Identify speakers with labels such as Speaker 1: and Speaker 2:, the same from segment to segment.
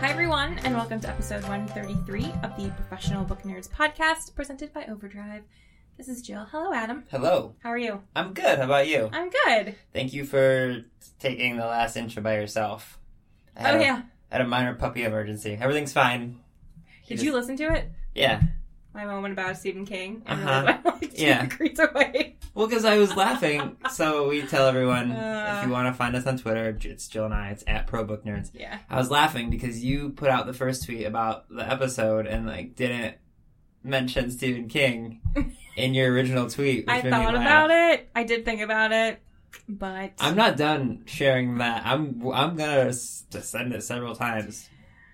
Speaker 1: Hi, everyone, and welcome to episode 133 of the Professional Book Nerds podcast presented by Overdrive. This is Jill. Hello, Adam.
Speaker 2: Hello.
Speaker 1: How are you?
Speaker 2: I'm good. How about you?
Speaker 1: I'm good.
Speaker 2: Thank you for taking the last intro by yourself. I had
Speaker 1: Oh,
Speaker 2: a-
Speaker 1: yeah.
Speaker 2: I had a minor puppy emergency. Everything's fine.
Speaker 1: Did
Speaker 2: just-
Speaker 1: you listen to it?
Speaker 2: Yeah.
Speaker 1: My moment about Stephen King. I
Speaker 2: Uh-huh.
Speaker 1: I liked
Speaker 2: Yeah.
Speaker 1: Degrees Away.
Speaker 2: Well, because I was laughing. so we tell everyone
Speaker 1: Uh.
Speaker 2: if you want to find us on Twitter, it's Jill and I. It's at Pro Book Nerds.
Speaker 1: Yeah.
Speaker 2: I was laughing because you put out the first tweet about the episode and like didn't mention Stephen King in your original tweet.
Speaker 1: I thought about it. I did think about it but
Speaker 2: I'm not done sharing that. I'm I'm gonna just send it several times.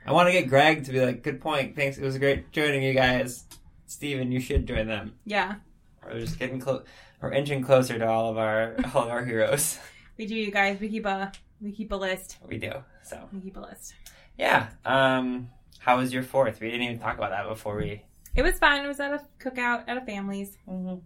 Speaker 2: I want to get Greg to be like, "Good point. Thanks. It was great joining you guys." Steven, you should join them.
Speaker 1: yeah,
Speaker 2: We're just getting close. We're inching closer to all of our all of our heroes.
Speaker 1: we do, you guys. We keep a we keep a list.
Speaker 2: We do. So
Speaker 1: We keep a list.
Speaker 2: yeah. Um, how was your fourth? We didn't even talk about that before we.
Speaker 1: It was fun. It was at a cookout at a family's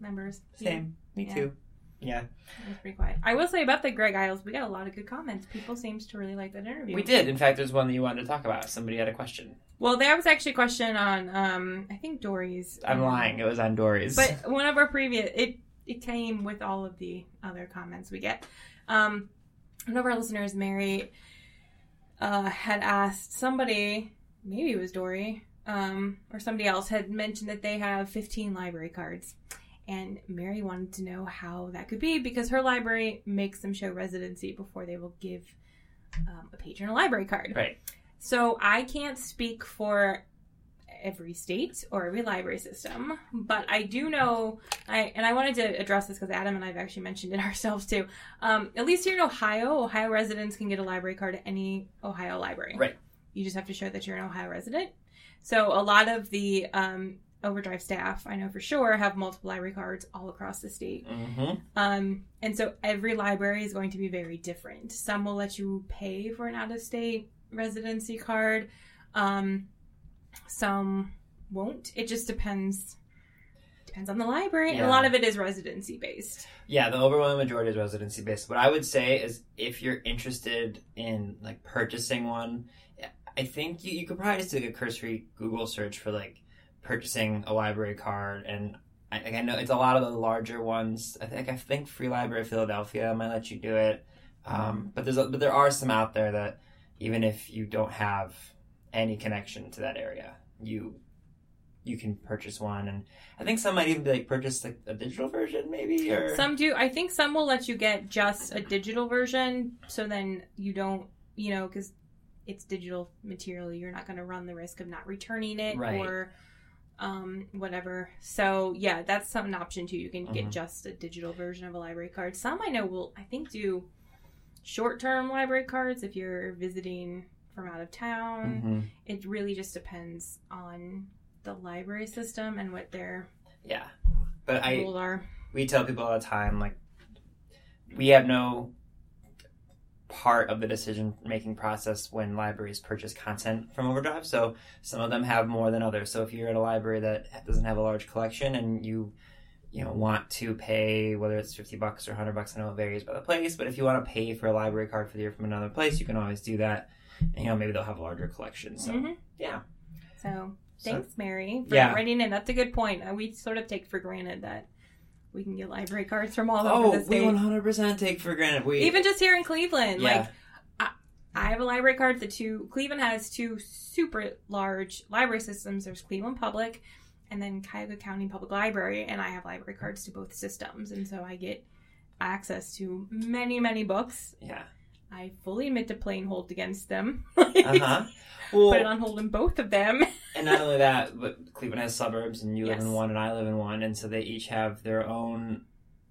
Speaker 1: members.
Speaker 2: Same. Me
Speaker 1: Yeah.
Speaker 2: too. Yeah.
Speaker 1: It was pretty quiet. I will say about the Greg Iles, we got a lot of good comments. People seems to really like that interview.
Speaker 2: We did. In fact, there's one that you wanted to talk about. Somebody had a question.
Speaker 1: Well, there was actually a question on, um, I think Dory's.
Speaker 2: I'm
Speaker 1: um,
Speaker 2: lying. It was on Dory's.
Speaker 1: But one of our previous, it it came with all of the other comments we get. Um, one of our listeners, Mary, uh, had asked somebody, maybe it was Dory, um, or somebody else, had mentioned that they have 15 library cards. And Mary wanted to know how that could be because her library makes them show residency before they will give um, a patron a library card.
Speaker 2: right.
Speaker 1: So I can't speak for every state or every library system, but I do know I and I wanted to address this because Adam and I've actually mentioned it ourselves too. Um, at least here in Ohio, Ohio residents can get a library card at any Ohio library.
Speaker 2: Right.
Speaker 1: You just have to show that you're an Ohio resident. So a lot of the um, Overdrive staff, I know for sure, have multiple library cards all across the state.
Speaker 2: Mm-hmm.
Speaker 1: Um, and so every library is going to be very different. Some will let you pay for an out of state residency card. Um, some won't. It just depends. Depends on the library, and a lot of it is residency based.
Speaker 2: Yeah, the overwhelming majority is residency based. What I would say is if you're interested in like purchasing one, I think you, you could probably just do a cursory Google search for like purchasing a library card and I, I know it's a lot of the larger ones. I think I think Free Library of Philadelphia might let you do it, um, but there's a, but there are some out there that even if you don't have any connection to that area, you you can purchase one, and I think some might even be like purchase like a digital version, maybe or
Speaker 1: Some do. I think some will let you get just a digital version, so then you don't, you know, because it's digital material. You're not going to run the risk of not returning it
Speaker 2: Right.
Speaker 1: or um, whatever. So yeah, that's some an option too. You can get
Speaker 2: Mhm.
Speaker 1: just a digital version of a library card. Some I know will, I think, do short-term library cards if you're visiting from out of town.
Speaker 2: Mhm.
Speaker 1: It really just depends on the library system and what their
Speaker 2: Yeah, but I
Speaker 1: are.
Speaker 2: we tell people all the time like we have no part of the decision making process when libraries purchase content from Overdrive. So some of them have more than others. So if you're at a library that doesn't have a large collection and you you know want to pay whether it's 50 bucks or 100 bucks I know it varies by the place but if you want to pay for a library card for the year from another place you can always do that and you know maybe they'll have a larger collection so
Speaker 1: Mhm.
Speaker 2: yeah
Speaker 1: So So, Thanks, Mary, for
Speaker 2: yeah.
Speaker 1: writing in. That's a good point. Uh, we sort of take for granted that we can get library cards from all
Speaker 2: oh,
Speaker 1: over the state.
Speaker 2: we 100% take for granted. We
Speaker 1: even just here in Cleveland,
Speaker 2: Yeah.
Speaker 1: like. I- I have a library card. The two Cleveland has two super large library systems. There's Cleveland Public, and then Cuyahoga County Public Library, and I have library cards to both systems, and so I get access to many, many books.
Speaker 2: yeah.
Speaker 1: I fully admit to playing hold against them.
Speaker 2: Uh huh. Well,
Speaker 1: Put it on hold in both of them.
Speaker 2: and not only that, but Cleveland has suburbs, and you live in one, and I live in one, and so they each have their own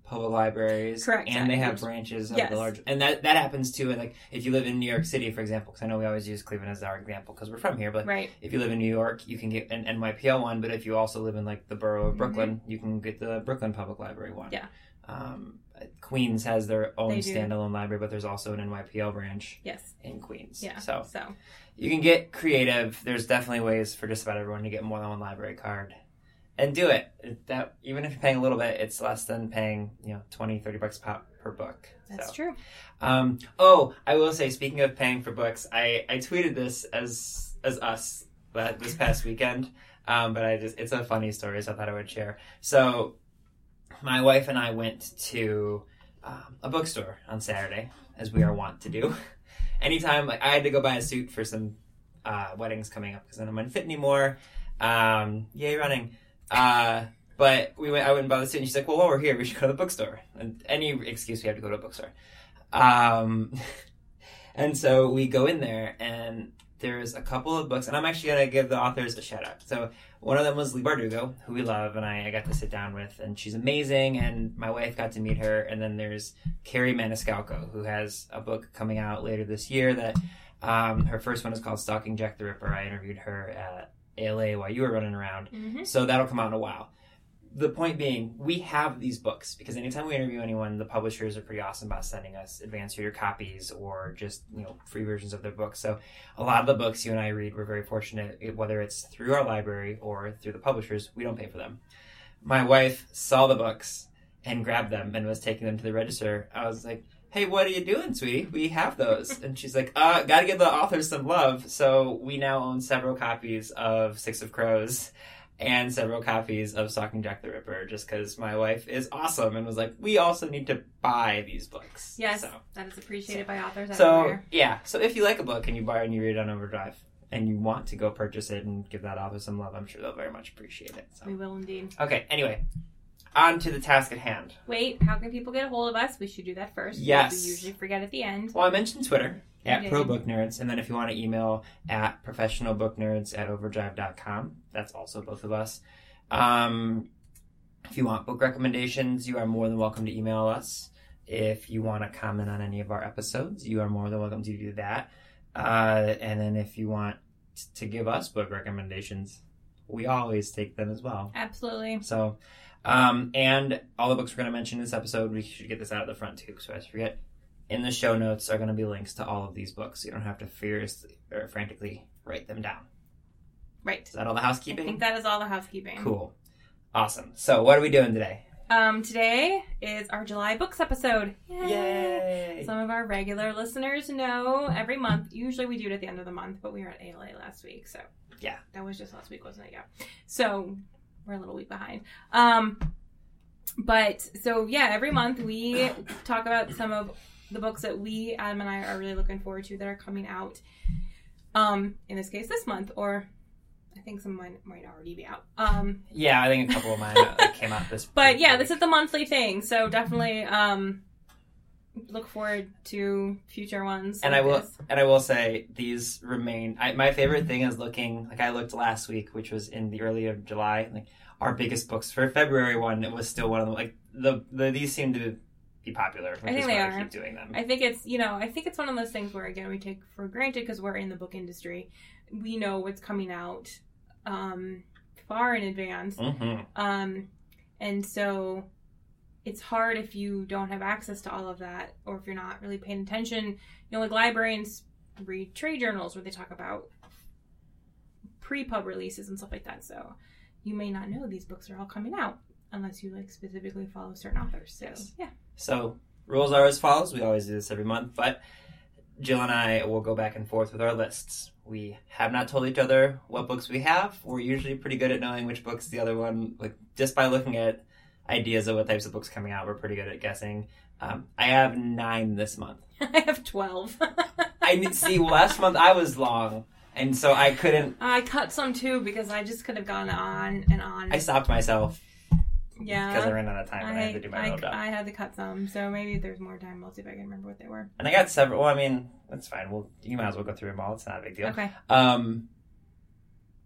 Speaker 2: public libraries,
Speaker 1: Correct.
Speaker 2: and they have branches of
Speaker 1: yes.
Speaker 2: the large, and that that happens too. Like if you live in New York City, for example, because I know we always use Cleveland as our example because we're from here, but
Speaker 1: right.
Speaker 2: if you live in New York, you can get an NYPL one, but if you also live in like the borough of
Speaker 1: Mhm.
Speaker 2: Brooklyn, you can get the Brooklyn Public Library one.
Speaker 1: Yeah.
Speaker 2: Um, Queens has their own standalone library, but there's also an NYPL branch
Speaker 1: Yes.
Speaker 2: in Queens.
Speaker 1: Yeah.
Speaker 2: So
Speaker 1: So
Speaker 2: you can get creative. There's definitely ways for just about everyone to get more than one library card. And do it. That even if you're paying a little bit, it's less than paying, you know, 20, 30 bucks pop per book.
Speaker 1: that's
Speaker 2: So.
Speaker 1: true.
Speaker 2: Um, oh, I will say, speaking of paying for books, I, I tweeted this as as us but this past weekend. Um, but I just it's a funny story, so I thought I would share. So, my wife and I went to um, a bookstore on Saturday, as we are wont to do. Anytime, like I had to go buy a suit for some uh, weddings coming up because I don't fit anymore. Um, yay, running. Uh, but we went. I went and bought the suit, and she's like, "Well, while we're here, we should go to the bookstore." And any excuse we have to go to a bookstore. Um, and so we go in there, and there's a couple of books, and I'm actually gonna give the authors a shout out. So one of them was Leigh Bardugo, who we love, and I, I got to sit down with, and she's amazing, and my wife got to meet her. And then there's Kerri Maniscalco, who has a book coming out later this year. That um, her first one is called Stalking Jack the Ripper. I interviewed her at ALA while you were running around.
Speaker 1: hmm
Speaker 2: So that'll come out in a while. The point being, we have these books because anytime we interview anyone, the publishers are pretty awesome about sending us advanced reader copies or just you know free versions of their books. So a lot of the books you and I read, we're very fortunate whether it's through our library or through the publishers, we don't pay for them. My wife saw the books and grabbed them and was taking them to the register. I was like, "Hey, what are you doing, sweetie? We have those." and she's like, "Uh, got to give the authors some love." So we now own several copies of Six of Crows and several copies of Stalking Jack the Ripper just because my wife is awesome and was like, we also need to buy these books.
Speaker 1: Yes,
Speaker 2: So,
Speaker 1: that is appreciated by authors
Speaker 2: so
Speaker 1: everywhere.
Speaker 2: yeah. So if you like a book and you buy it and you read it on Overdrive and you want to go purchase it and give that author some love, I'm sure they'll very much appreciate it. So.
Speaker 1: We will indeed.
Speaker 2: Okay, anyway, on to the task at hand.
Speaker 1: Wait, how can people get a hold of us? We should do that first.
Speaker 2: Yes.
Speaker 1: We usually forget at the end.
Speaker 2: Well, I mentioned Twitter at. Pro Book Nerds, and then if you want to email at professionalbooknerds at overdrive.com, that's also both of us. Um, if you want book recommendations, you are more than welcome to email us. If you want to comment on any of our episodes, you are more than welcome to do that. Uh, and then if you want to give us book recommendations, we always take them as well.
Speaker 1: Absolutely.
Speaker 2: So, um, and all the books we're going to mention in this episode, we should get this out at the front too, so I forget. In the show notes are going to be links to all of these books. You don't have to furiously or frantically write them down.
Speaker 1: Right.
Speaker 2: Is that all the housekeeping?
Speaker 1: I think that is all the housekeeping.
Speaker 2: Cool. Awesome. So, what are we doing today?
Speaker 1: Um, today is our July books episode. Yay!
Speaker 2: Yay!
Speaker 1: Some of our regular listeners know every month. Usually we do it at the end of the month, but we were at ALA last week, so
Speaker 2: Yeah.
Speaker 1: that was just last week, wasn't it? Yeah. So we're a little week behind. Um, but so yeah, every month we talk about some of the books that we Adam and I are really looking forward to that are coming out. Um, in this case, this month, or I think some might might already be out. Um,
Speaker 2: Yeah, I think a couple of mine uh, came out this.
Speaker 1: but yeah, this is the monthly thing, so definitely um look forward to future ones.
Speaker 2: And
Speaker 1: like
Speaker 2: I will,
Speaker 1: this.
Speaker 2: and I will say these remain. I, my favorite thing is looking like I looked last week, which was in the early of July. Like our biggest books for February one, it was still one of them. Like the, the these seem to be popular.
Speaker 1: I think they are.
Speaker 2: I keep doing them.
Speaker 1: I think it's you know I think it's one of those things where again we take for granted because we're in the book industry, we know what's coming out um far in advance,
Speaker 2: hmm
Speaker 1: um and so it's hard if you don't have access to all of that or if you're not really paying attention. You know, like librarians read trade journals where they talk about pre-pub releases and stuff like that. So you may not know these books are all coming out unless you like specifically follow certain authors. So
Speaker 2: Yes.
Speaker 1: yeah,
Speaker 2: So rules are as follows. We always do this every month, but Jill and I will go back and forth with our lists. we have not told each other what books we have. We're usually pretty good at knowing which books the other one, like just by looking at ideas of what types of books coming out. We're pretty good at guessing. Um, I have nine this month.
Speaker 1: I have 12.
Speaker 2: I see. Last month I was long, and so I couldn't.
Speaker 1: I cut some too because I just could have gone on and on.
Speaker 2: I stopped myself
Speaker 1: yeah.
Speaker 2: because I ran out of time and I had to do my
Speaker 1: I,
Speaker 2: job.
Speaker 1: I had to cut some, so maybe there's more time, we'll see if I can remember what they were.
Speaker 2: And I got several. Well, I mean, that's fine. Well, you might as well go through them all. It's not a big deal.
Speaker 1: Okay,
Speaker 2: Um,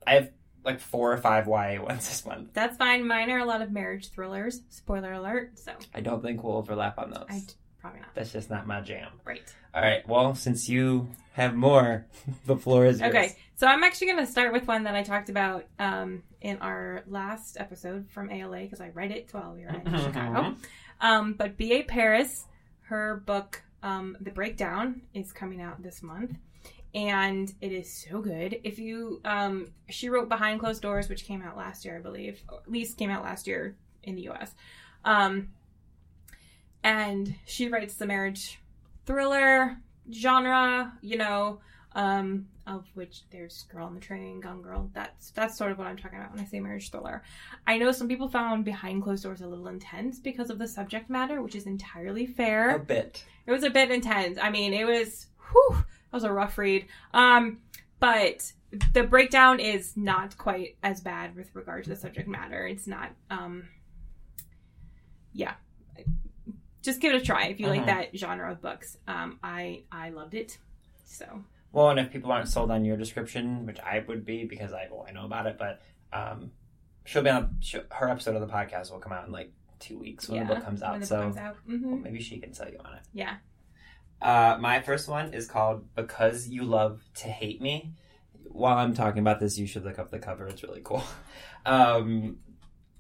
Speaker 2: I have like four or five YA ones this month.
Speaker 1: that's fine. Mine are a lot of marriage thrillers. Spoiler alert. So
Speaker 2: I don't think we'll overlap on those.
Speaker 1: I probably not.
Speaker 2: That's just not my jam.
Speaker 1: Right.
Speaker 2: All right. Well, since you have more, the floor is yours.
Speaker 1: Okay, so I'm actually going to start with one that I talked about um, in our last episode from ALA because I read it while we were in Chicago. Um, but B.A. Paris, her book, um, The Breakdown, is coming out this month. And it is so good. If you, um, she wrote Behind Closed Doors, which came out last year, I believe, or at least came out last year in the US. Um, and she writes the marriage thriller genre, you know, um, of which there's Girl on the Train, Gone Girl. That's that's sort of what I'm talking about when I say marriage thriller. I know some people found Behind Closed Doors a little intense because of the subject matter, which is entirely fair.
Speaker 2: A bit.
Speaker 1: It was a bit intense. I mean, it was whew, that was a rough read. Um, but the breakdown is not quite as bad with regard to the subject matter. It's not um yeah. Just give it a try if you like
Speaker 2: Mhm.
Speaker 1: that genre of books. Um I I loved it. So
Speaker 2: Well, and if people aren't sold on your description, which I would be because I well, I know about it, but um, she'll be on she'll, her episode of the podcast will come out in like two weeks when
Speaker 1: yeah,
Speaker 2: the book comes out. so
Speaker 1: comes out. Mhm.
Speaker 2: well, maybe she can sell you on it.
Speaker 1: Yeah.
Speaker 2: Uh, my first one is called "Because You Love to Hate Me." While I'm talking about this, you should look up the cover. It's really cool. Um,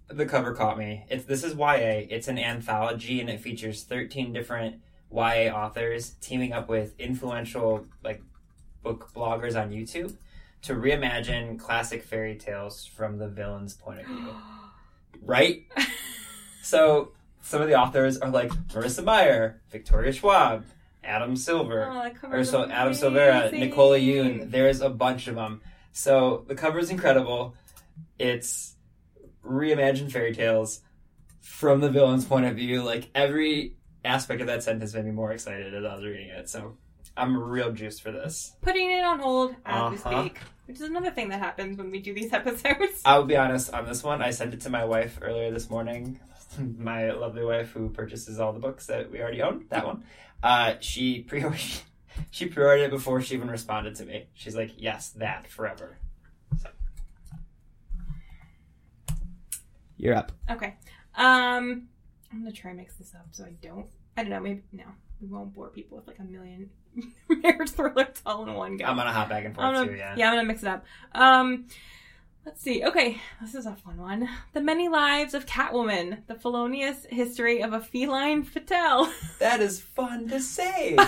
Speaker 2: the cover caught me. It's this is YA. It's an anthology, and it features 13 different YA authors teaming up with influential like book bloggers on YouTube to reimagine classic fairy tales from the villain's point of view. Right? so some of the authors are like Marissa Meyer, Victoria Schwab, Adam Silver,
Speaker 1: Oh,
Speaker 2: or so Adam Silvera,
Speaker 1: amazing.
Speaker 2: Nicola Yoon. There's a bunch of them. So the cover is incredible. It's reimagined fairy tales from the villain's point of view. Like every aspect of that sentence made me more excited as I was reading it. So I'm real juiced for this.
Speaker 1: Putting it on hold as we
Speaker 2: Uh-huh.
Speaker 1: speak, which is another thing that happens when we do these episodes.
Speaker 2: I'll be honest on this one. I sent it to my wife earlier this morning. my lovely wife who purchases all the books that we already own. That one. Uh, she pre she pre-ordered it before she even responded to me. She's like, "Yes, that forever." So. You're up.
Speaker 1: Okay. Um, I'm gonna try and mix this up so I don't. I don't know. Maybe no. We won't bore people with like a million marriage thrillers all in one go.
Speaker 2: I'm gonna hop back and forth
Speaker 1: I'm gonna,
Speaker 2: too. Yeah.
Speaker 1: yeah, I'm gonna mix it up. Um, let's see. Okay, this is a fun one. The Many Lives of Catwoman: The Felonious History of a Feline Fatale.
Speaker 2: That is fun to say.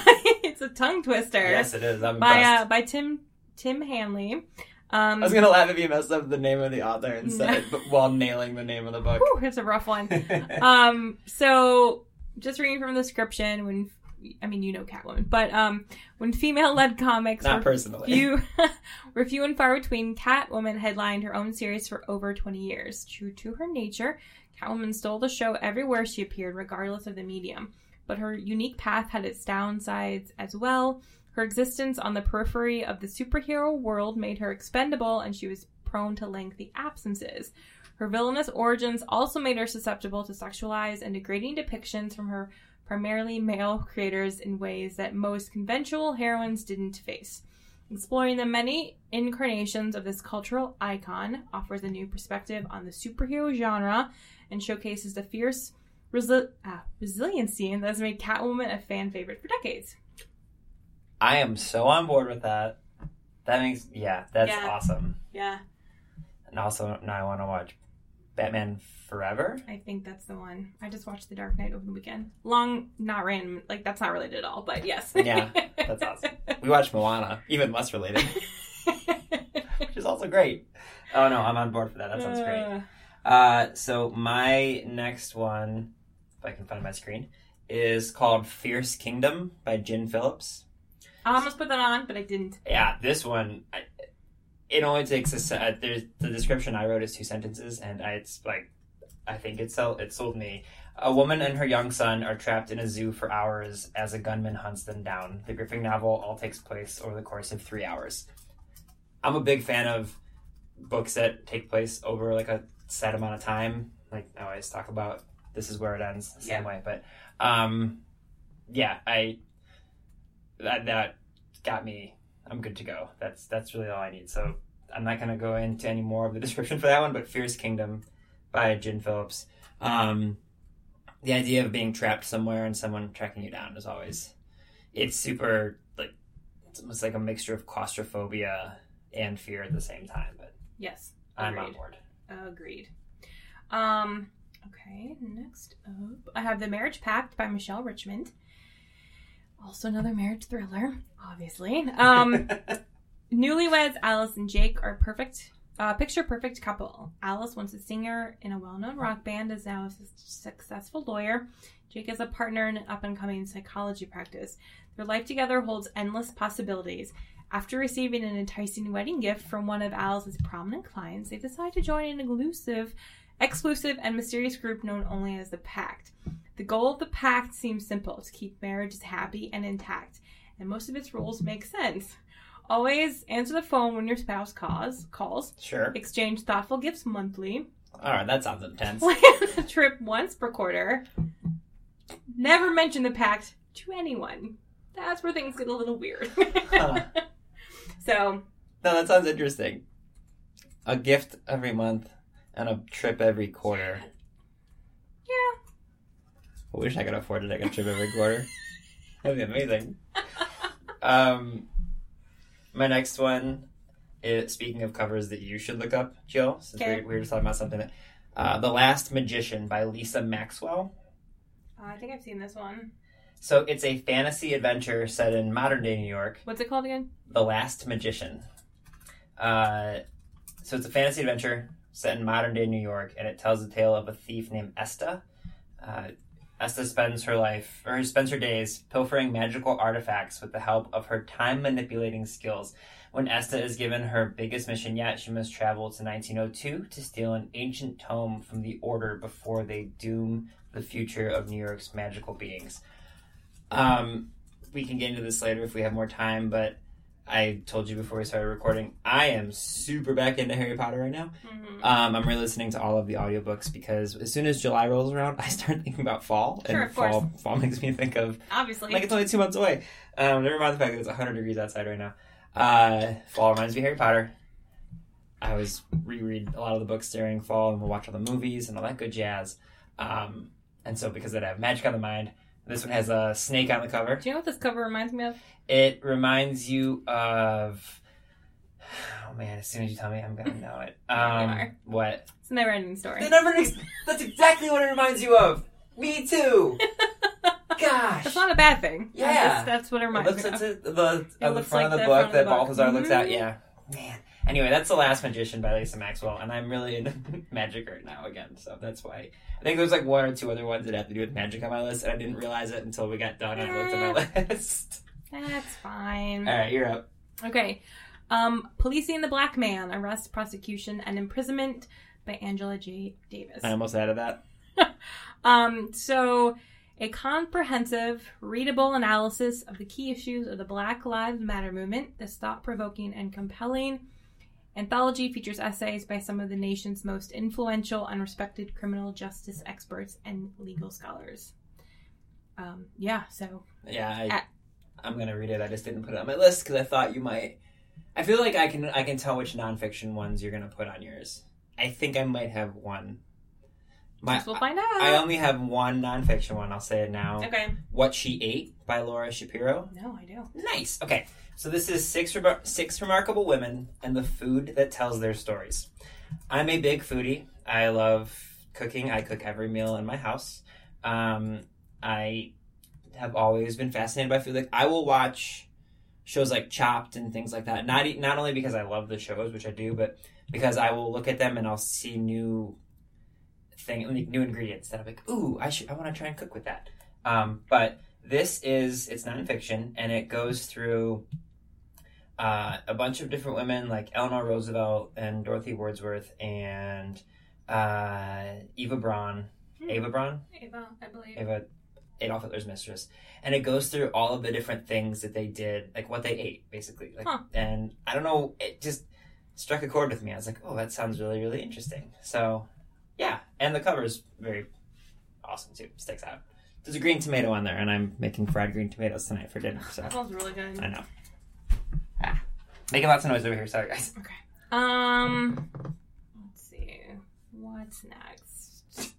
Speaker 1: it's a tongue twister.
Speaker 2: yes, it is. I'm
Speaker 1: by
Speaker 2: impressed.
Speaker 1: uh, by Tim Tim Hanley. Um,
Speaker 2: I was gonna laugh if you messed up the name of the author and said it, but while nailing the name of the book.
Speaker 1: whew, it's a rough one. um so just reading from the description when i mean you know catwoman but um when female-led comics
Speaker 2: Not
Speaker 1: were
Speaker 2: personally.
Speaker 1: few were few and far between catwoman headlined her own series for over 20 years. True to her nature catwoman stole the show everywhere she appeared regardless of the medium. But her unique path had its downsides as well. Her existence on the periphery of the superhero world made her expendable and she was prone to lengthy absences. Her villainous origins also made her susceptible to sexualized and degrading depictions from her primarily male creators in ways that most conventional heroines didn't face. Exploring the many incarnations of this cultural icon offers a new perspective on the superhero genre and showcases the fierce resi- ah, resiliency that has made Catwoman a fan favorite for decades.
Speaker 2: I am so on board with that. That makes yeah, that's
Speaker 1: Yeah.
Speaker 2: awesome.
Speaker 1: Yeah,
Speaker 2: And also now I want to watch Batman Forever.
Speaker 1: I think that's the one. I just watched The Dark Knight over the weekend. Long, not random, like that's not related at all, but yes.
Speaker 2: Yeah, that's awesome. We watched Moana, even less related, which is also great. Oh no, I'm on board for that. That sounds great.
Speaker 1: Uh,
Speaker 2: Uh, so my next one, if I can find my screen, is called Fierce Kingdom by Gin Phillips.
Speaker 1: I almost put that on, but I didn't.
Speaker 2: Yeah, this one, I, it only takes a. Uh, there's the description I wrote is two sentences, and I, it's like, I think it sold it sold me. A woman and her young son are trapped in a zoo for hours as a gunman hunts them down. The gripping novel all takes place over the course of three hours. I'm a big fan of books that take place over like a set amount of time. Like I always talk about, this is where it ends the same
Speaker 1: Yeah.
Speaker 2: way. But um, yeah, I that that got me. I'm good to go. That's that's really all I need. So I'm not gonna go into any more of the description for that one. But Fierce Kingdom by Gin Phillips. Um, the idea of being trapped somewhere and someone tracking you down is always it's super like it's almost like a mixture of claustrophobia and fear at the same time. But
Speaker 1: Yes.
Speaker 2: I'm on
Speaker 1: Agreed.
Speaker 2: board.
Speaker 1: Agreed. Um, okay, next up, I have The Marriage Pact by Michelle Richmond. Also another marriage thriller, obviously. Um, newlyweds Alice and Jake are perfect, uh, picture perfect couple. Alice, once a singer in a well-known rock band, is now a s- successful lawyer. Jake is a partner in an up-and-coming psychology practice. Their life together holds endless possibilities. After receiving an enticing wedding gift from one of Alice's prominent clients, they decide to join an elusive, exclusive, and mysterious group known only as the Pact. The goal of the Pact seems simple to keep marriages happy and intact, and most of its rules make sense. Always answer the phone when your spouse calls, calls
Speaker 2: Sure.
Speaker 1: exchange thoughtful gifts monthly,
Speaker 2: All right, that sounds intense.
Speaker 1: plan a trip once per quarter, never mention the Pact to anyone. That's where things get a little weird.
Speaker 2: Huh.
Speaker 1: So,
Speaker 2: No, that sounds interesting. A gift every month and a trip every quarter.
Speaker 1: yeah.
Speaker 2: I wish I could afford to take a trip every quarter. That'd be amazing. Um, my next one is speaking of covers that you should look up, Jill, since
Speaker 1: Okay.
Speaker 2: we, we were just talking about something. That, uh, the Last Magician by Lisa Maxwell.
Speaker 1: Uh, I think I've seen this one.
Speaker 2: So it's a fantasy adventure set in modern day New York.
Speaker 1: What's it called again?
Speaker 2: The Last Magician. Uh, so it's a fantasy adventure set in modern day New York, and it tells the tale of a thief named Esta. Uh, Esta spends her life, or spends her days, pilfering magical artifacts with the help of her time manipulating skills. When Esta is given her biggest mission yet, she must travel to 1902 to steal an ancient tome from the Order before they doom the future of New York's magical beings. Um, we can get into this later if we have more time, but I told you before we started recording, I am super back into Harry Potter right now.
Speaker 1: Mm-hmm.
Speaker 2: Um, I'm re-listening to all of the audiobooks because as soon as July rolls around, I start thinking about fall,
Speaker 1: Sure,
Speaker 2: and
Speaker 1: of course.
Speaker 2: fall fall makes me think of
Speaker 1: Obviously.
Speaker 2: like it's only two months away. Um, never mind the fact that it's 100 degrees outside right now. Uh, fall reminds me of Harry Potter. I always reread a lot of the books during fall, and we'll watch all the movies and all that good jazz. Um, and so because I have Magic on the Mind, this one has a snake on the cover.
Speaker 1: Do you know what this cover reminds me of?
Speaker 2: It reminds you of. Oh man! As soon as you tell me, I'm gonna know it. Um, what?
Speaker 1: It's a never ending story.
Speaker 2: The never. That's exactly what it reminds you of. Me too. Gosh.
Speaker 1: That's not a bad thing.
Speaker 2: Yeah.
Speaker 1: just- that's what it
Speaker 2: It
Speaker 1: reminds
Speaker 2: looks
Speaker 1: me
Speaker 2: it's
Speaker 1: of.
Speaker 2: a, the on the
Speaker 1: looks
Speaker 2: front
Speaker 1: like
Speaker 2: of the
Speaker 1: the
Speaker 2: book that
Speaker 1: the.
Speaker 2: Balthazar looks at.
Speaker 1: Mhm.
Speaker 2: Yeah, man. Anyway, that's the Last Magician by Lisa Maxwell, and I'm really into magic right now again. So that's why I think there's like one or two other ones that have to do with magic on my list, and I didn't realize it until we got done and I looked at my list.
Speaker 1: That's fine.
Speaker 2: All right, you're up.
Speaker 1: Okay. Um, Policing the Black Man, Arrest, Prosecution, and Imprisonment by Angela J. Davis.
Speaker 2: I almost added that.
Speaker 1: Um, so a comprehensive, readable analysis of the key issues of the Black Lives Matter movement. This thought-provoking and compelling anthology features essays by some of the nation's most influential and respected criminal justice experts and legal scholars. Um, yeah, so
Speaker 2: Yeah, I,
Speaker 1: Ah.
Speaker 2: I'm gonna read it. I just didn't put it on my list because I thought you might. I feel like I can I can tell which nonfiction ones you're gonna put on yours. I think I might have one. My,
Speaker 1: we'll find out.
Speaker 2: I only have one nonfiction one. I'll say it now.
Speaker 1: okay.
Speaker 2: What She Ate by Laura Shapiro.
Speaker 1: No, I do.
Speaker 2: Nice. Okay. So this is six remar- six remarkable women and the food that tells their stories. I'm a big foodie. I love cooking. I cook every meal in my house. Um, I have always been fascinated by food. Like I will watch shows like Chopped and things like that. Not not only because I love the shows, which I do, but because I will look at them and I'll see new thing, new ingredients that I'm like, ooh, I should, I want to try and cook with that. Um, but This is it's nonfiction, and it goes through uh, a bunch of different women like Eleanor Roosevelt and Dorothy Wordsworth and uh, Eva Braun,
Speaker 1: Hmm.
Speaker 2: Ava Braun,
Speaker 1: Ava, I believe.
Speaker 2: Ava, Adolf Hitler's mistress, and it goes through all of the different things that they did, like what they ate, basically. Like,
Speaker 1: Huh.
Speaker 2: and I don't know, it just struck a chord with me. I was like, oh, that sounds really, really interesting. So, yeah, and the cover is very awesome too. Sticks out. There's a green tomato on there, and I'm making fried green tomatoes tonight for dinner. So
Speaker 1: That smells really good.
Speaker 2: I know. Ah. Making lots of noise over here. Sorry, guys. Okay.
Speaker 1: Um, let's see. What's next?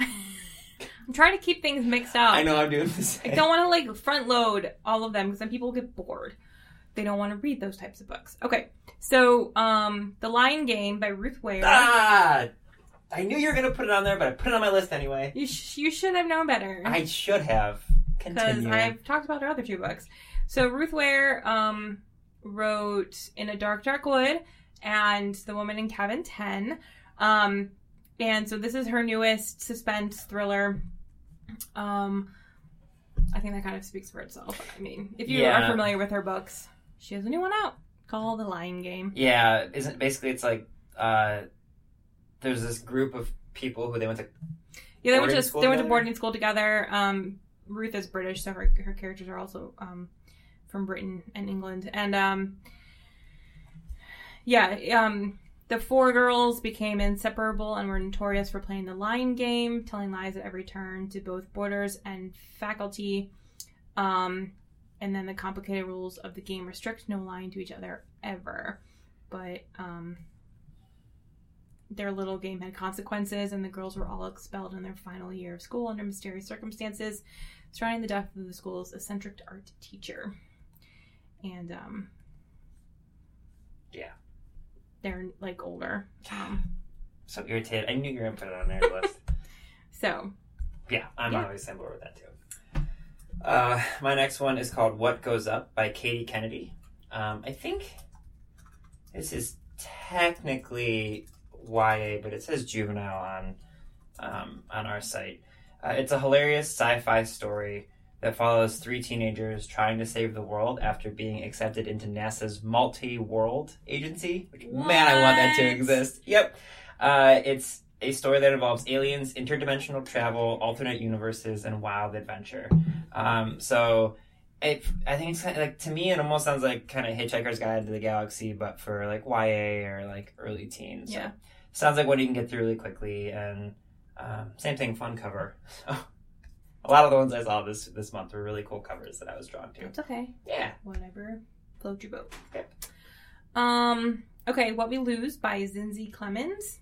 Speaker 1: I'm trying to keep things mixed up.
Speaker 2: I know I'm doing this.
Speaker 1: I don't want to like front load all of them because then people get bored. They don't want to read those types of books. Okay, so um, The Lying Game by Ruth Ware.
Speaker 2: Ah, I knew you were gonna put it on there, but I put it on my list anyway.
Speaker 1: You sh- you should have known better
Speaker 2: I should have.
Speaker 1: because
Speaker 2: Continue.
Speaker 1: I've talked about her other two books. So Ruth Ware um, wrote In a Dark Dark Wood and The Woman in Cabin Ten. Um, and so this is her newest suspense thriller. Um, I think that kind of speaks for itself. I mean, if you
Speaker 2: Yeah.
Speaker 1: are familiar with her books, she has a new one out called The Lying Game.
Speaker 2: Yeah, isn't basically it's like uh, there's this group of people who they went to.
Speaker 1: Yeah, they went to they went to boarding school together. Um, Ruth is British, so her her characters are also um, from Britain and England, and um, yeah, um, the four girls became inseparable and were notorious for playing the lying game, telling lies at every turn to both boarders and faculty. Um, and then the complicated rules of the game restrict no lying to each other ever, but um, their little game had consequences, and the girls were all expelled in their final year of school under mysterious circumstances surrounding the death of the school's eccentric art teacher. And um,
Speaker 2: Yeah.
Speaker 1: they're like older. Um,
Speaker 2: So irritated. I knew you were gonna put it on there list.
Speaker 1: so
Speaker 2: Yeah, I'm
Speaker 1: Yeah.
Speaker 2: always on board with that too. Uh, my next one is called "What Goes Up" by Katie Kennedy. Um, I think this is technically YA, but it says juvenile on um, on our site. Uh, it's a hilarious sci-fi story that follows three teenagers trying to save the world after being accepted into NASA's multi-world agency. Which, man, I want that to exist. Yep. Uh, it's a story that involves aliens, interdimensional travel, alternate universes, and wild adventure. Um, so, it, I think it's kind of like to me, it almost sounds like kind of Hitchhiker's Guide to the Galaxy, but for like YA or like early teens. So,
Speaker 1: Yeah.
Speaker 2: Sounds like one you can get through really quickly, and um, same thing, fun cover. So a lot of the ones I saw this this month were really cool covers that I was drawn to.
Speaker 1: it's okay.
Speaker 2: Yeah.
Speaker 1: Whatever float your boat.
Speaker 2: Okay.
Speaker 1: Um. Okay. What We Lose by Zinzi Clemmons.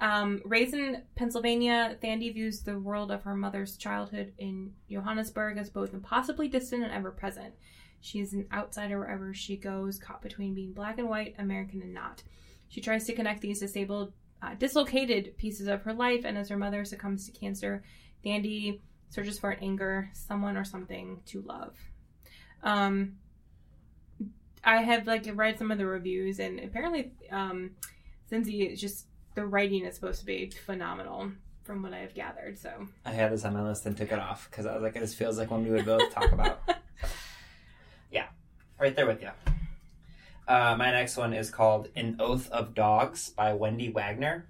Speaker 1: Um, raised in Pennsylvania, Thandi views the world of her mother's childhood in Johannesburg as both impossibly distant and ever present. She is an outsider wherever she goes, caught between being black and white, American and not. She tries to connect these disabled, uh, dislocated pieces of her life, and as her mother succumbs to cancer, Thandi searches for an anger, someone or something to love. Um, I have like read some of the reviews, and apparently, um, Zinzi just the writing is supposed to be phenomenal from what I have gathered. So
Speaker 2: I had this on my list and took it off because I was like, this feels like one we would both talk about. yeah, right there with you. Uh, my next one is called An Oath of Dogs by Wendy Wagner.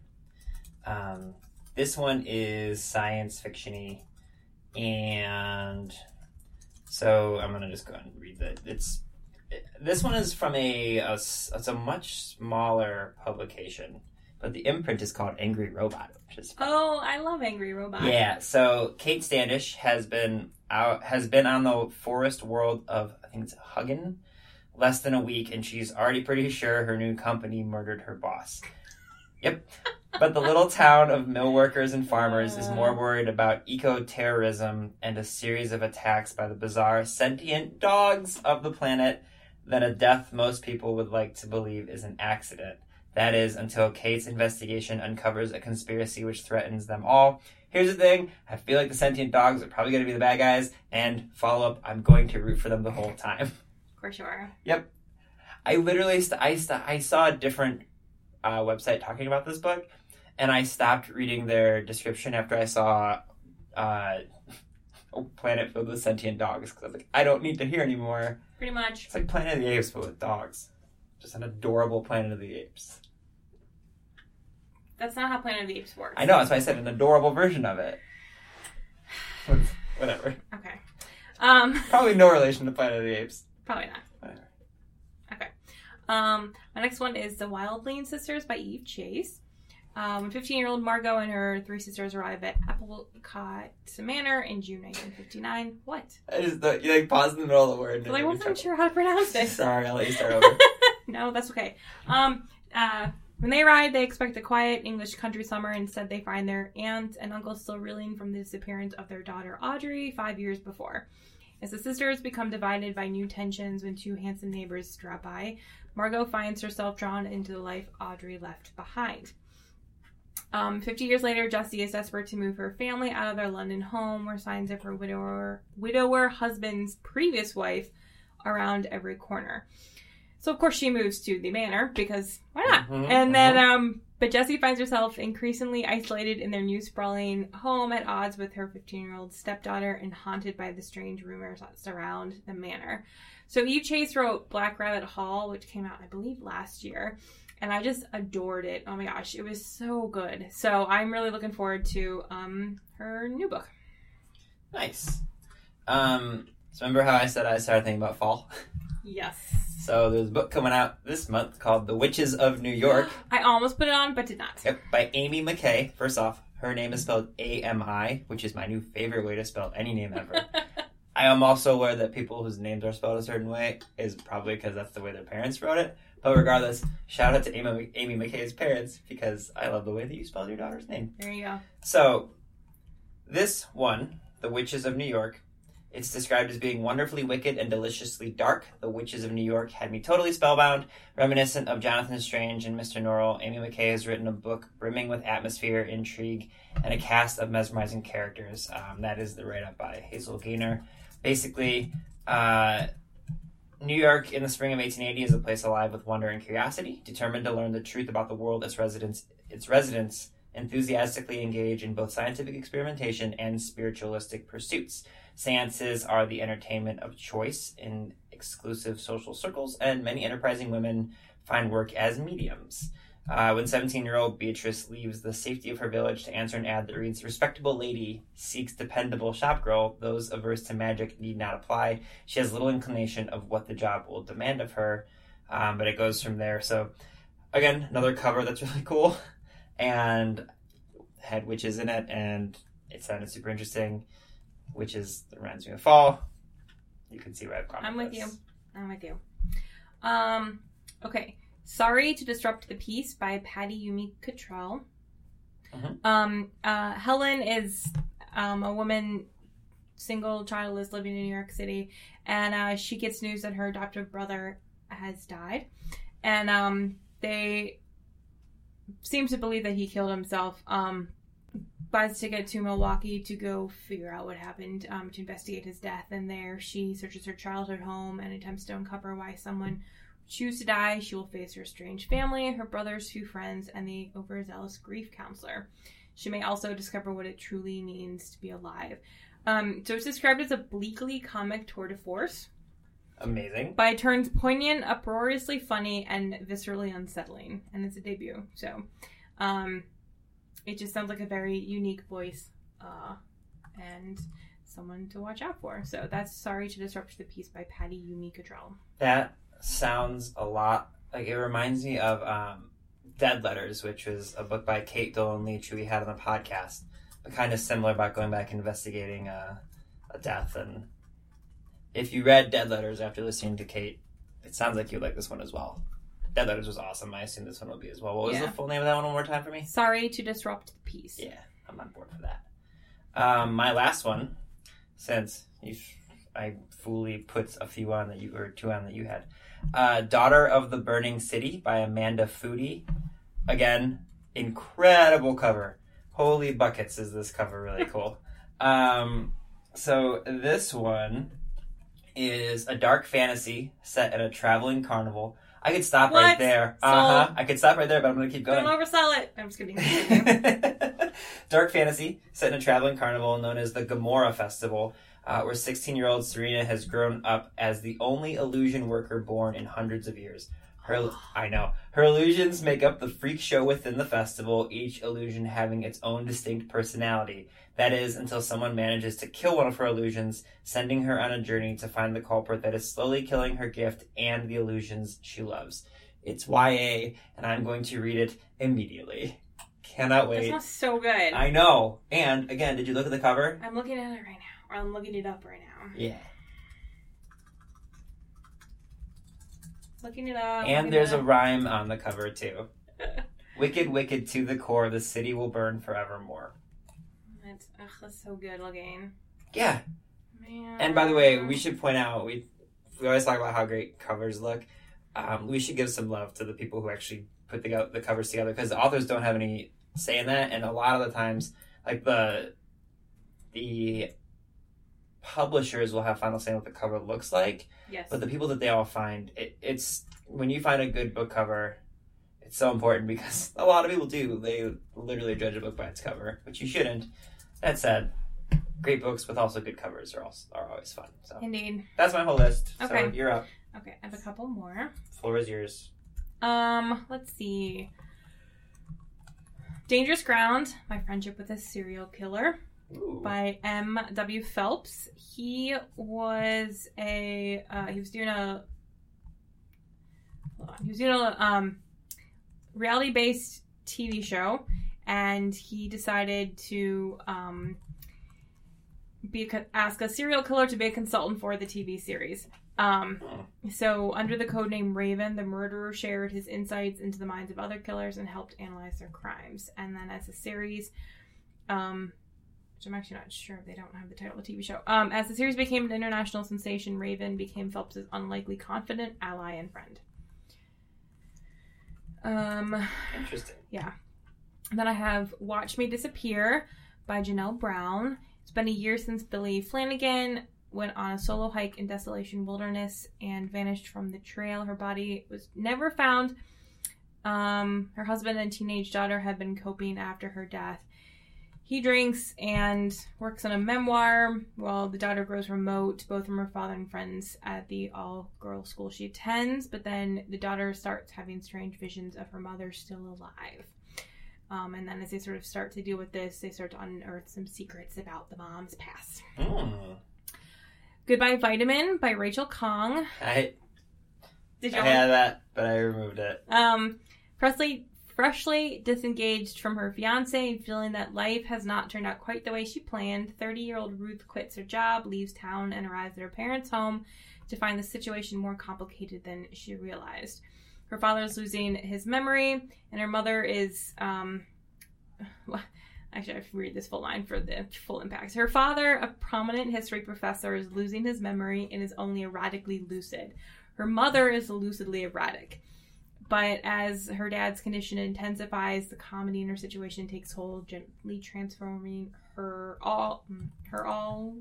Speaker 2: Um, this one is science fiction-y, and so I'm gonna just go ahead and read that. It's this one is from a it's a much smaller publication, but the imprint is called Angry Robot, which is
Speaker 1: oh, I love Angry Robot.
Speaker 2: yeah, so Kate Standish has been out has been on the forest world of I think it's Huginn less than a week and she's already pretty sure her new company murdered her boss. Yep. But the little town of mill workers and farmers is more worried about eco terrorism and a series of attacks by the bizarre sentient dogs of the planet than a death most people would like to believe is an accident. That is until Kate's investigation uncovers a conspiracy which threatens them all. Here's the thing I feel like the sentient dogs are probably going to be the bad guys, and follow up, I'm going to root for them the whole time.
Speaker 1: for sure. Yep.
Speaker 2: I literally, st- I, st- I saw a different uh, website talking about this book, and I stopped reading their description after I saw uh, a planet filled with sentient dogs because I was like, I don't need to hear anymore.
Speaker 1: Pretty much.
Speaker 2: It's like Planet of the Apes, but with dogs. Just an adorable Planet of the Apes.
Speaker 1: That's not how Planet of the Apes works.
Speaker 2: I know, that's why I said an adorable version of it. Whatever.
Speaker 1: Okay. Um,
Speaker 2: Probably no relation to Planet of the Apes.
Speaker 1: Probably not. Okay. Um, my next one is The Wildling Sisters by Eve Chase. Um, 15 year old Margot and her three sisters arrive at Applecott Manor in June 1959. What?
Speaker 2: I just thought you like paused in the middle of the word.
Speaker 1: Well, I wasn't sure how to pronounce it.
Speaker 2: Sorry, I'll let you start over.
Speaker 1: no, that's okay. Um, uh, when they arrive, they expect a quiet English country summer. Instead, they find their aunt and uncle still reeling from the disappearance of their daughter Audrey five years before. As the sisters become divided by new tensions when two handsome neighbors drop by, Margot finds herself drawn into the life Audrey left behind. Um, 50 years later, Jessie is desperate to move her family out of their London home, where signs of her widower, widower husband's previous wife around every corner. So of course she moves to the manor because why not?
Speaker 2: Mhm,
Speaker 1: and then, um, but Jessie finds herself increasingly isolated in their new sprawling home, at odds with her 15-year-old stepdaughter, and haunted by the strange rumors that surround the manor. So Eve Chase wrote Black Rabbit Hall, which came out, I believe, last year, and I just adored it. Oh my gosh, it was so good. So I'm really looking forward to um her new book.
Speaker 2: Nice. Um, so remember how I said I started thinking about fall?
Speaker 1: Yes.
Speaker 2: So there's a book coming out this month called The Witches of New York.
Speaker 1: I almost put it on, but did not.
Speaker 2: Yep, by Ami McKay. First off, her name is spelled A M I, which is my new favorite way to spell any name ever. I am also aware that people whose names are spelled a certain way is probably because that's the way their parents wrote it. But regardless, shout out to Ami, Ami McKay's parents because I love the way that you spelled your daughter's name.
Speaker 1: there you go.
Speaker 2: So, this one, The Witches of New York, it's described as being wonderfully wicked and deliciously dark. The Witches of New York had me totally spellbound, reminiscent of Jonathan Strange and Mr. Norrell. Ami McKay has written a book brimming with atmosphere, intrigue, and a cast of mesmerizing characters. Um, that is the write up by Hazel Gaynor. Basically, uh, New York in the spring of 1880 is a place alive with wonder and curiosity, determined to learn the truth about the world its residents its residents enthusiastically engage in both scientific experimentation and spiritualistic pursuits. Seances are the entertainment of choice in exclusive social circles, and many enterprising women find work as mediums. Uh, when 17 year old Beatrice leaves the safety of her village to answer an ad that reads, Respectable lady seeks dependable shop girl, those averse to magic need not apply. She has little inclination of what the job will demand of her, um, but it goes from there. So, again, another cover that's really cool, and had witches in it, and it sounded super interesting. Witches reminds me of fall. You can see where I've gone.
Speaker 1: I'm with
Speaker 2: this.
Speaker 1: you. I'm with you. Um, okay. Sorry to Disrupt the Peace by Patty Yumi Cottrell.
Speaker 2: Mhm.
Speaker 1: Um, uh, Helen is um, a woman, single, childless, living in New York City, and uh, she gets news that her adoptive brother has died. And um, they seem to believe that he killed himself. Um, buys a ticket to Milwaukee to go figure out what happened um, to investigate his death. And there she searches her childhood home and attempts to uncover why someone choose to die. She will face her strange family, her brother's few friends, and the overzealous grief counselor. She may also discover what it truly means to be alive. Um, so it's described as a bleakly comic tour de force,
Speaker 2: Amazing.
Speaker 1: by turns poignant, uproariously funny, and viscerally unsettling. And it's a debut, so um, it just sounds like a very unique voice uh, and someone to watch out for. So that's Sorry to Disrupt the Peace by Patty Yumi Cottrell.
Speaker 2: That sounds a lot like it reminds me of um, Dead Letters, which was a book by Caite Dolan Leach who we had on the podcast, but kind of similar about going back and investigating a, a death. And if you read Dead Letters after listening to Caite, it sounds like you like this one as well. Dead Letters was awesome. I assume this one will be as well. What was
Speaker 1: Yeah.
Speaker 2: the full name of that one one more time for me?
Speaker 1: Sorry to Disrupt the Peace.
Speaker 2: Yeah, I'm on board for that. Um, my last one, since you, I fully put a few on that you or two on that you had. Uh, Daughter of the Burning City by Amanda Foody. Again, incredible cover. Holy buckets, is this cover really cool? um, so this one is a dark fantasy set at a traveling carnival. I could stop right there. Uh huh. I could stop right there, but I'm gonna keep going.
Speaker 1: Don't oversell it. I'm just kidding.
Speaker 2: dark fantasy set in a traveling carnival known as the Gomorrah Festival, uh, where 16-year-old Sorina has grown up as the only illusion worker born in hundreds of years. Her, I know. Her illusions make up the freak show within the festival, each illusion having its own distinct personality. That is, until someone manages to kill one of her illusions, sending her on a journey to find the culprit that is slowly killing her gift and the illusions she loves. It's YA, and I'm going to read it immediately. Cannot wait.
Speaker 1: smells so good.
Speaker 2: I know. And again, did you look at the cover?
Speaker 1: I'm looking at it right now. Or I'm looking it up right now.
Speaker 2: Yeah.
Speaker 1: Looking it up.
Speaker 2: And there's
Speaker 1: it
Speaker 2: a rhyme on the cover too. wicked, wicked to the core, the city will burn forevermore.
Speaker 1: It's, ugh, that's so good looking.
Speaker 2: Yeah.
Speaker 1: Man.
Speaker 2: And by the way, we should point out we we always talk about how great covers look. Um, we should give some love to the people who actually put the the covers together because the authors don't have any say in that, and a lot of the times, like the the publishers will have final say on what the cover looks like.
Speaker 1: Yes.
Speaker 2: But the people that they all find, it, it's when you find a good book cover, it's so important because a lot of people do. They literally judge a book by its cover, which you shouldn't. That said, great books with also good covers are also, are always fun. So
Speaker 1: Indeed.
Speaker 2: that's my whole list. So
Speaker 1: Okay.
Speaker 2: you're up.
Speaker 1: Okay, I have a couple more.
Speaker 2: Floor is yours.
Speaker 1: Um, let's see. Dangerous Ground, My Friendship with a Serial Killer
Speaker 2: Ooh.
Speaker 1: by M. W. Phelps. He was a uh, he was doing a hold on, he was doing a um, reality based TV show, and he decided to um, be a, ask a serial killer to be a consultant for the TV series. Um, so, under the codename Raven, the murderer shared his insights into the minds of other killers and helped analyze their crimes. And then, as a series, um, which I'm actually not sure if they don't have the title of the TV show. Um, as the series became an international sensation, Raven became Phelps' unlikely confidant, ally, and friend. Um,
Speaker 2: Interesting.
Speaker 1: Then I have Watch Me Disappear by Janelle Brown. It's been a year since Billie Flanagan went on a solo hike in Desolation Wilderness and vanished from the trail. Her body was never found. Um, her husband and teenage daughter have been coping after her death. He drinks and works on a memoir while the daughter grows remote, both from her father and friends at the all girls school she attends. But then the daughter starts having strange visions of her mother still alive. Um, and then as they sort of start to deal with this, they start to unearth some secrets about the mom's past.
Speaker 2: Mm.
Speaker 1: Goodbye Vitamin by Rachel Khong.
Speaker 2: I,
Speaker 1: Did
Speaker 2: I
Speaker 1: you
Speaker 2: had that, but I removed it.
Speaker 1: Um, Presley, freshly disengaged from her fiance and feeling that life has not turned out quite the way she planned, 30 year old Ruth quits her job, leaves town, and arrives at her parents' home to find the situation more complicated than she realized. Her father is losing his memory, and her mother is. Um, well, Actually, I have to read this full line for the full impact. Her father, a prominent history professor, is losing his memory and is only erratically lucid. Her mother is lucidly erratic. But as her dad's condition intensifies, the comedy in her situation takes hold, gently transforming her all her all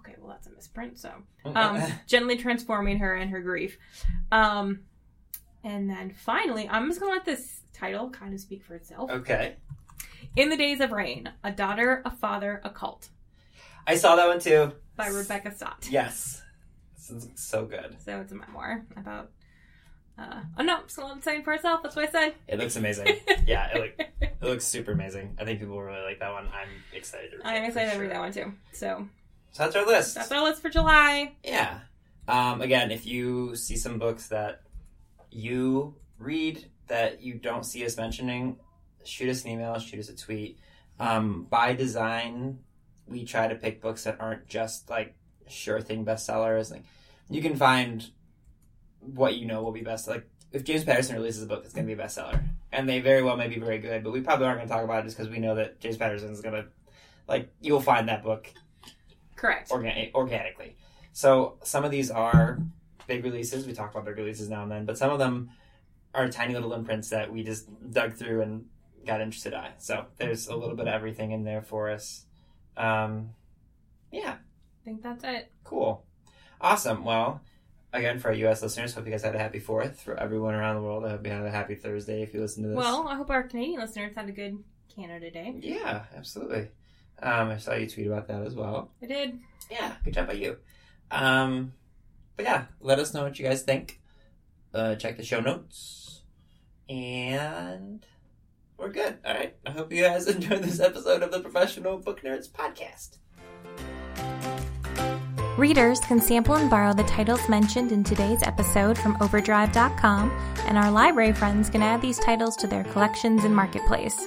Speaker 1: Okay, well that's a misprint, so um gently transforming her and her grief. Um and then finally, I'm just gonna let this title kind of speak for itself.
Speaker 2: okay.
Speaker 1: In the Days of Rain, A Daughter, a Father, a Cult
Speaker 2: I saw that one too.
Speaker 1: by Rebecca Stott.
Speaker 2: Yes. This is so good.
Speaker 1: So it's a memoir about uh oh no, I'm just gonna let it say for itself, that's what I said.
Speaker 2: It looks amazing. yeah, it, look, it looks super amazing. I think people will really like that one. I'm excited to read
Speaker 1: I'm
Speaker 2: it,
Speaker 1: excited
Speaker 2: for
Speaker 1: to read that one too. So
Speaker 2: So that's our list.
Speaker 1: that's our list for July.
Speaker 2: Yeah. Um, again, if you see some books that you read that you don't see us mentioning, shoot us an email, shoot us a tweet. Um, by design, we try to pick books that aren't just like sure thing bestsellers. Like you can find what you know will be best. Like if James Patterson releases a book, it's going to be a bestseller, and they very well may be very good. But we probably aren't going to talk about it just because we know that James Patterson is going to like you'll find that book
Speaker 1: Correct.
Speaker 2: organ- organically. So some of these are big releases. We talk about big releases now and then, but some of them are tiny little imprints that we just dug through and got interested in. So there's a little bit of everything in there for us. Um, yeah,
Speaker 1: I think that's it.
Speaker 2: cool, awesome. Well, again, for our U.S. listeners, hope you guys had a happy Fourth. For everyone around the world, I hope you had a happy Thursday if you listen to this.
Speaker 1: Well, I hope our Canadian listeners had a good Canada Day.
Speaker 2: Yeah, absolutely. Um, I saw you tweet about that as well.
Speaker 1: I did.
Speaker 2: Yeah, good job by you. Um, but yeah, let us know what you guys think. Uh, check the show notes. And we're good. All right. I hope you guys enjoyed this episode of the Professional Book Nerds podcast.
Speaker 3: Readers can sample and borrow the titles mentioned in today's episode from Overdrive.com, and our library friends can add these titles to their collections in Marketplace.